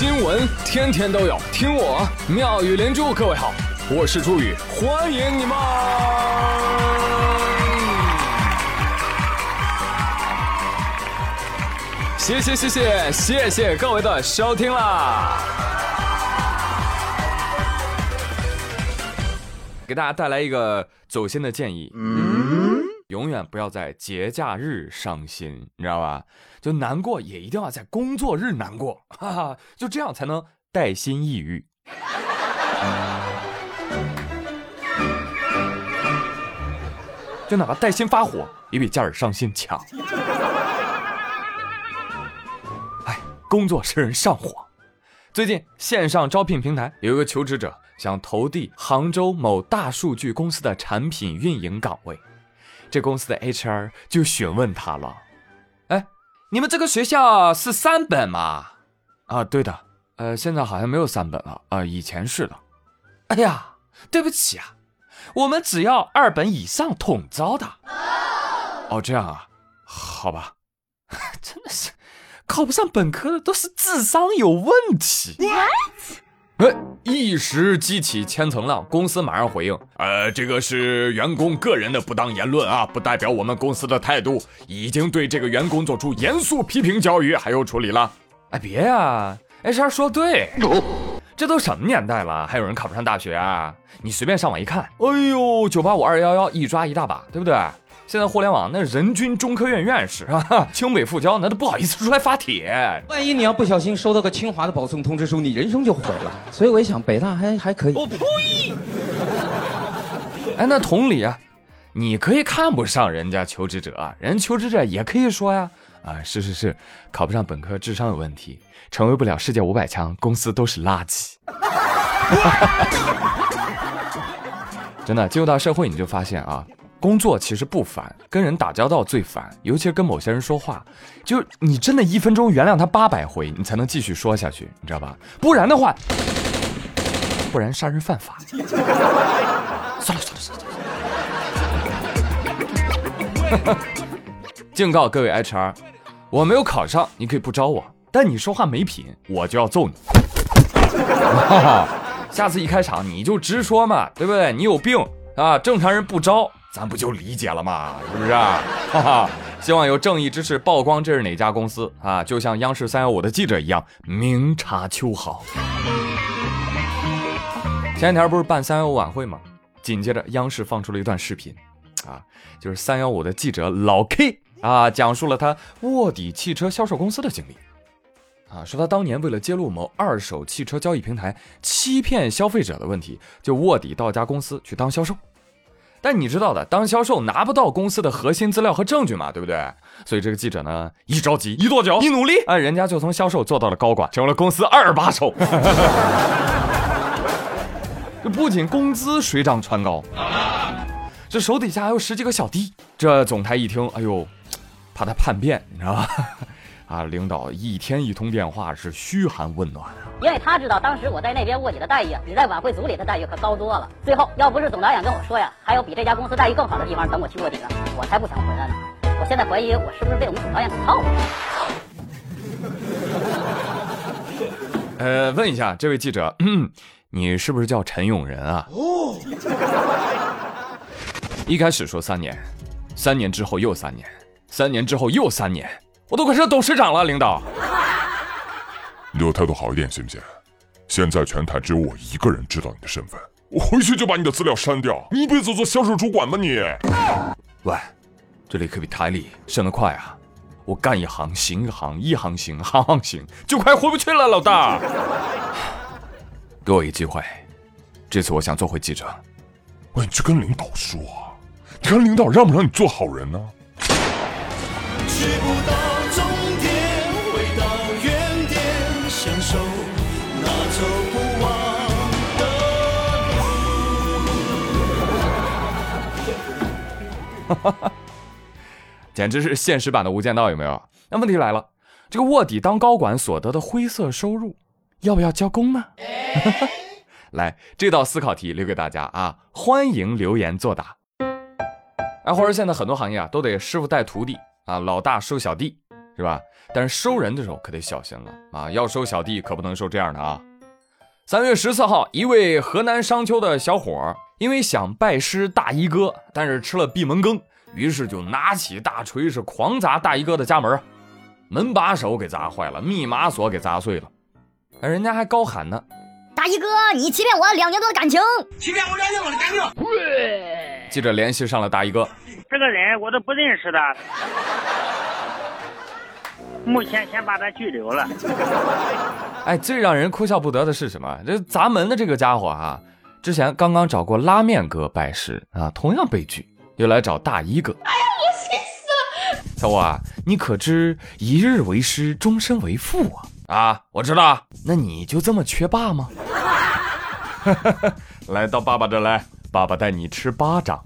新闻天天都有，听我妙语连珠。各位好，我是朱宇，欢迎你们！谢谢谢谢谢谢各位的收听啦！给大家带来一个走心的建议。嗯永远不要在节假日伤心，你知道吧？就难过也一定要在工作日难过，哈哈，就这样才能带薪抑郁。就哪怕带薪发火，也比假日伤心强。哎，工作使人上火。最近线上招聘平台有一个求职者想投递杭州某大数据公司的产品运营岗位。这公司的 HR 就询问他了：“哎，你们这个学校是三本吗？”“啊，对的。呃，现在好像没有三本了。啊，以前是的。”“哎呀，对不起啊，我们只要二本以上统招的。”“哦，这样啊，好吧。”“真的是，考不上本科的都是智商有问题。” What？哎，一时激起千层浪，公司马上回应：呃，这个是员工个人的不当言论啊，不代表我们公司的态度，已经对这个员工做出严肃批评教育，还有处理了。哎，别呀，HR 说对，这都什么年代了，还有人考不上大学啊？你随便上网一看，哎呦，九八五二幺幺一抓一大把，对不对？现在互联网那人均中科院院士啊，清北复交那都不好意思出来发帖。万一你要不小心收到个清华的保送通知书，你人生就毁了。所以我一想，北大还还可以。我呸！哎，那同理啊，你可以看不上人家求职者，人求职者也可以说呀，啊，是是是，考不上本科，智商有问题，成为不了世界五百强，公司都是垃圾。真的，进入到社会你就发现啊。工作其实不烦，跟人打交道最烦，尤其是跟某些人说话，就你真的一分钟原谅他八百回，你才能继续说下去，你知道吧？不然的话，不然杀人犯法。算了算了算了。警告各位 HR，我没有考上，你可以不招我，但你说话没品，我就要揍你。下次一开场你就直说嘛，对不对？你有病啊！正常人不招。咱不就理解了吗？是不是？哈哈，希望有正义之士曝光这是哪家公司啊？就像央视三幺五的记者一样，明察秋毫。前两天不是办三幺五晚会吗？紧接着央视放出了一段视频，啊，就是三幺五的记者老 K 啊，讲述了他卧底汽车销售公司的经历，啊，说他当年为了揭露某二手汽车交易平台欺骗消费者的问题，就卧底到家公司去当销售。但你知道的，当销售拿不到公司的核心资料和证据嘛，对不对？所以这个记者呢，一着急，一跺脚，一努力，哎，人家就从销售做到了高管，成了公司二把手。这不仅工资水涨船高，这手底下还有十几个小弟。这总裁一听，哎呦，怕他叛变，你知道吧？啊，领导一天一通电话是嘘寒问暖啊，因为他知道当时我在那边卧底的待遇比在晚会组里的待遇可高多了。最后要不是总导演跟我说呀，还有比这家公司待遇更好的地方等我去卧底呢，我才不想回来呢。我现在怀疑我是不是被我们总导演给套了。呃，问一下这位记者，你是不是叫陈永仁啊？哦。一开始说三年，三年之后又三年，三年之后又三年。我都快成董事长了，领导。你对我态度好一点行不行？现在全台只有我一个人知道你的身份，我回去就把你的资料删掉。你一辈子做销售主管吧你？喂，这里可比台里升得快啊！我干一行行一行，一行行行行行，就快回不去了，老大。给我一机会，这次我想做回记者。喂，你去跟领导说，你看领导让不让你做好人呢？哈 简直是现实版的《无间道》，有没有？那问题来了，这个卧底当高管所得的灰色收入，要不要交公呢？来，这道思考题留给大家啊！欢迎留言作答。哎，或者现在很多行业啊，都得师傅带徒弟啊，老大收小弟，是吧？但是收人的时候可得小心了啊！要收小弟可不能收这样的啊！三月十四号，一位河南商丘的小伙因为想拜师大衣哥，但是吃了闭门羹，于是就拿起大锤是狂砸大衣哥的家门，门把手给砸坏了，密码锁给砸碎了，哎人家还高喊呢：“大衣哥，你欺骗我两年多的感情，欺骗我两年多的感情。”记者联系上了大衣哥，这个人我都不认识的。目前先把他拘留了。哎，最让人哭笑不得的是什么？这砸门的这个家伙啊，之前刚刚找过拉面哥拜师啊，同样被拒，又来找大衣哥。哎呀，我气死了！小五啊，你可知一日为师，终身为父啊？啊，我知道。那你就这么缺爸吗？来到爸爸这来，爸爸带你吃巴掌。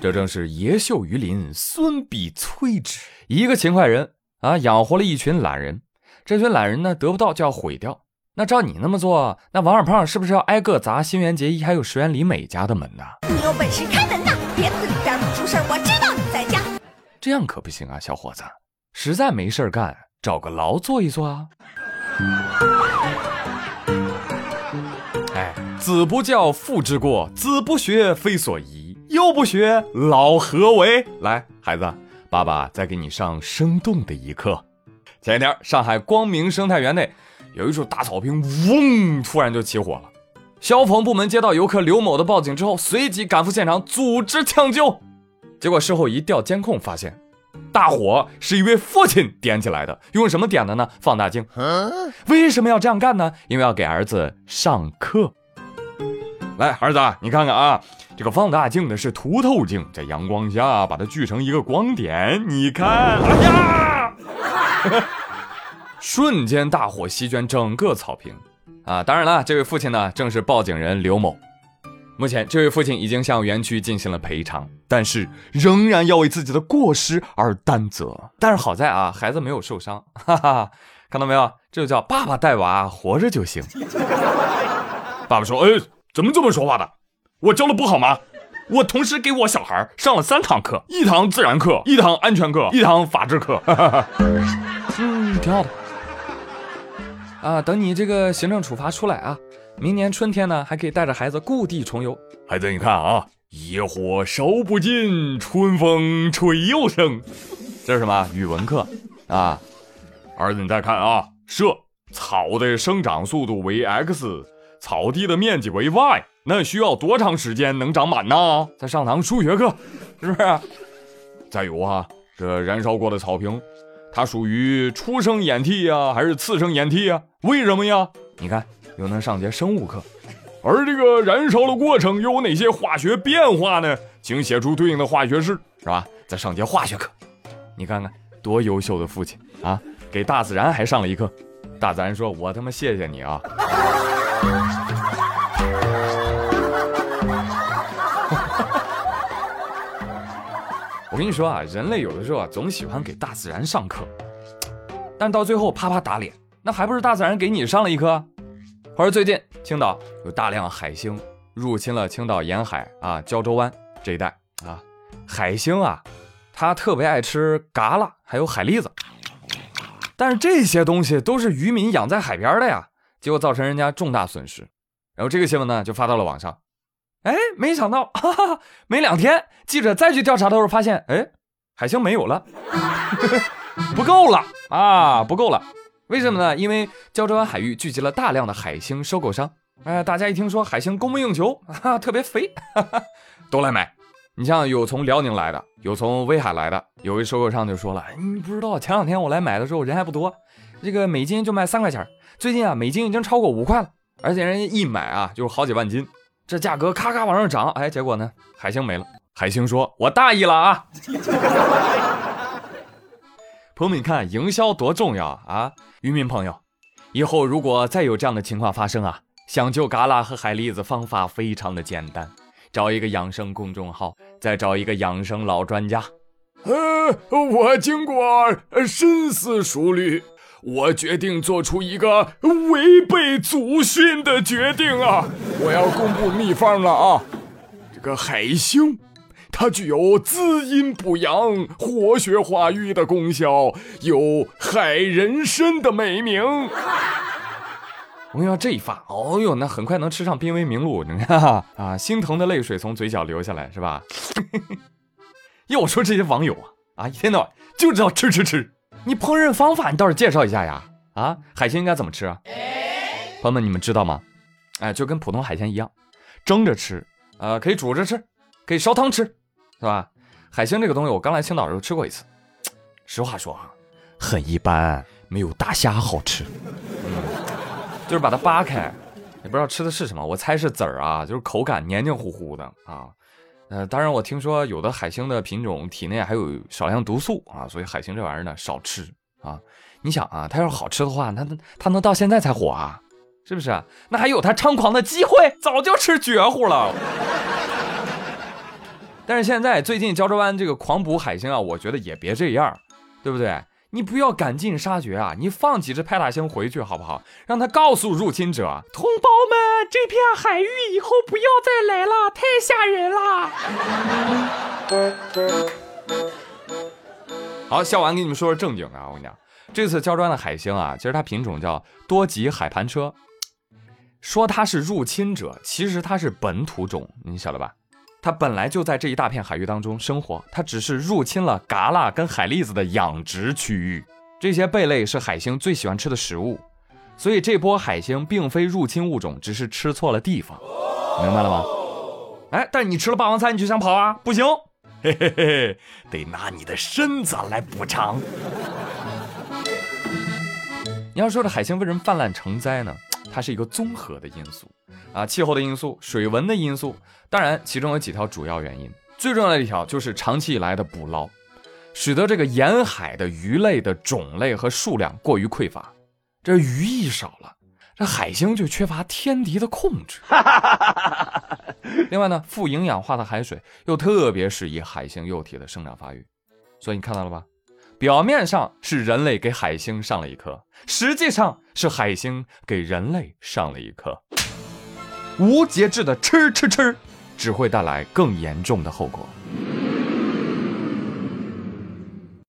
这正是爷秀于林，孙必摧之。一个勤快人啊，养活了一群懒人。这群懒人呢，得不到就要毁掉。那照你那么做，那王二胖是不是要挨个砸新垣结衣还有石原里美家的门呢？你有本事开门呐！别在里边出事我知道你在家。这样可不行啊，小伙子，实在没事干，找个牢坐一坐啊。哎，子不教，父之过；子不学，非所宜。幼不学，老何为？来，孩子，爸爸再给你上生动的一课。前一天，上海光明生态园内有一处大草坪，嗡，突然就起火了。消防部门接到游客刘某的报警之后，随即赶赴现场组织抢救。结果事后一调监控，发现大火是一位父亲点起来的。用什么点的呢？放大镜。为什么要这样干呢？因为要给儿子上课。来，儿子，你看看啊。这个放大镜呢是凸透镜，在阳光下把它聚成一个光点。你看，哎呀，瞬间大火席卷整个草坪啊！当然了，这位父亲呢正是报警人刘某。目前，这位父亲已经向园区进行了赔偿，但是仍然要为自己的过失而担责。但是好在啊，孩子没有受伤，哈哈，看到没有？这就叫爸爸带娃活着就行。爸爸说：“哎，怎么这么说话的？”我教的不好吗？我同时给我小孩上了三堂课，一堂自然课，一堂安全课，一堂法制课。哈 哈嗯，挺好的。啊，等你这个行政处罚出来啊，明年春天呢还可以带着孩子故地重游。孩子，你看啊，野火烧不尽，春风吹又生。这是什么语文课啊？儿子，你再看啊，设草的生长速度为 x，草地的面积为 y。那需要多长时间能长满呢？在上堂数学课，是不是？再有啊，这燃烧过的草坪，它属于初生演替呀，还是次生演替呀？为什么呀？你看，又能上节生物课。而这个燃烧的过程又有哪些化学变化呢？请写出对应的化学式，是吧？再上节化学课。你看看，多优秀的父亲啊！给大自然还上了一课。大自然说：“我他妈谢谢你啊！”我跟你说啊，人类有的时候啊，总喜欢给大自然上课，但到最后啪啪打脸，那还不是大自然给你上了一课？话说最近青岛有大量海星入侵了青岛沿海啊胶州湾这一带啊，海星啊，它特别爱吃蛤蜊还有海蛎子，但是这些东西都是渔民养在海边的呀，结果造成人家重大损失，然后这个新闻呢就发到了网上。哎，没想到，哈哈，没两天，记者再去调查的时候，发现，哎，海星没有了，不够了啊，不够了。为什么呢？因为胶州湾海域聚集了大量的海星收购商。哎，大家一听说海星供不应求，啊，特别肥，哈哈，都来买。你像有从辽宁来的，有从威海来的，有一收购商就说了，你不知道，前两天我来买的时候人还不多，这个每斤就卖三块钱，最近啊，每斤已经超过五块了，而且人家一买啊，就是好几万斤。这价格咔咔往上涨，哎，结果呢，海星没了。海星说：“我大意了啊！”朋友们，你看营销多重要啊！渔民朋友，以后如果再有这样的情况发生啊，想救嘎啦和海蛎子方法非常的简单，找一个养生公众号，再找一个养生老专家。呃，我经过深思熟虑。我决定做出一个违背祖训的决定啊！我要公布秘方了啊！这个海星，它具有滋阴补阳、活血化瘀的功效，有海人参的美名。我跟你说，这一发，哦呦，那很快能吃上濒危名录，你看啊，心疼的泪水从嘴角流下来，是吧？要我说这些网友啊，啊，一天到晚就知道吃吃吃。你烹饪方法你倒是介绍一下呀？啊，海鲜应该怎么吃啊？朋友们，你们知道吗？哎，就跟普通海鲜一样，蒸着吃，呃，可以煮着吃，可以烧汤吃，是吧？海星这个东西，我刚来青岛的时候吃过一次，实话说啊，很一般，没有大虾好吃。就是把它扒开，也不知道吃的是什么，我猜是籽儿啊，就是口感黏黏糊糊的啊。呃，当然我听说有的海星的品种体内还有少量毒素啊，所以海星这玩意儿呢少吃啊。你想啊，它要是好吃的话，那它能到现在才火啊？是不是？那还有它猖狂的机会，早就吃绝户了。但是现在最近胶州湾这个狂捕海星啊，我觉得也别这样，对不对？你不要赶尽杀绝啊！你放几只派大星回去好不好？让他告诉入侵者同胞们，这片海域以后不要再来了，太吓人了。好，笑完给你们说说正经的啊！我跟你讲，这次胶砖的海星啊，其实它品种叫多吉海盘车，说它是入侵者，其实它是本土种，你晓得吧？它本来就在这一大片海域当中生活，它只是入侵了蛤蜊跟海蛎子的养殖区域。这些贝类是海星最喜欢吃的食物，所以这波海星并非入侵物种，只是吃错了地方，明白了吗？哎，但你吃了霸王餐，你就想跑啊？不行，嘿嘿嘿，得拿你的身子来补偿。你要说这海星为什么泛滥成灾呢？它是一个综合的因素啊，气候的因素、水文的因素，当然其中有几条主要原因。最重要的一条就是长期以来的捕捞，使得这个沿海的鱼类的种类和数量过于匮乏。这鱼一少了，这海星就缺乏天敌的控制。另外呢，富营养化的海水又特别适宜海星幼体的生长发育，所以你看到了吧？表面上是人类给海星上了一课，实际上是海星给人类上了一课。无节制的吃吃吃，只会带来更严重的后果。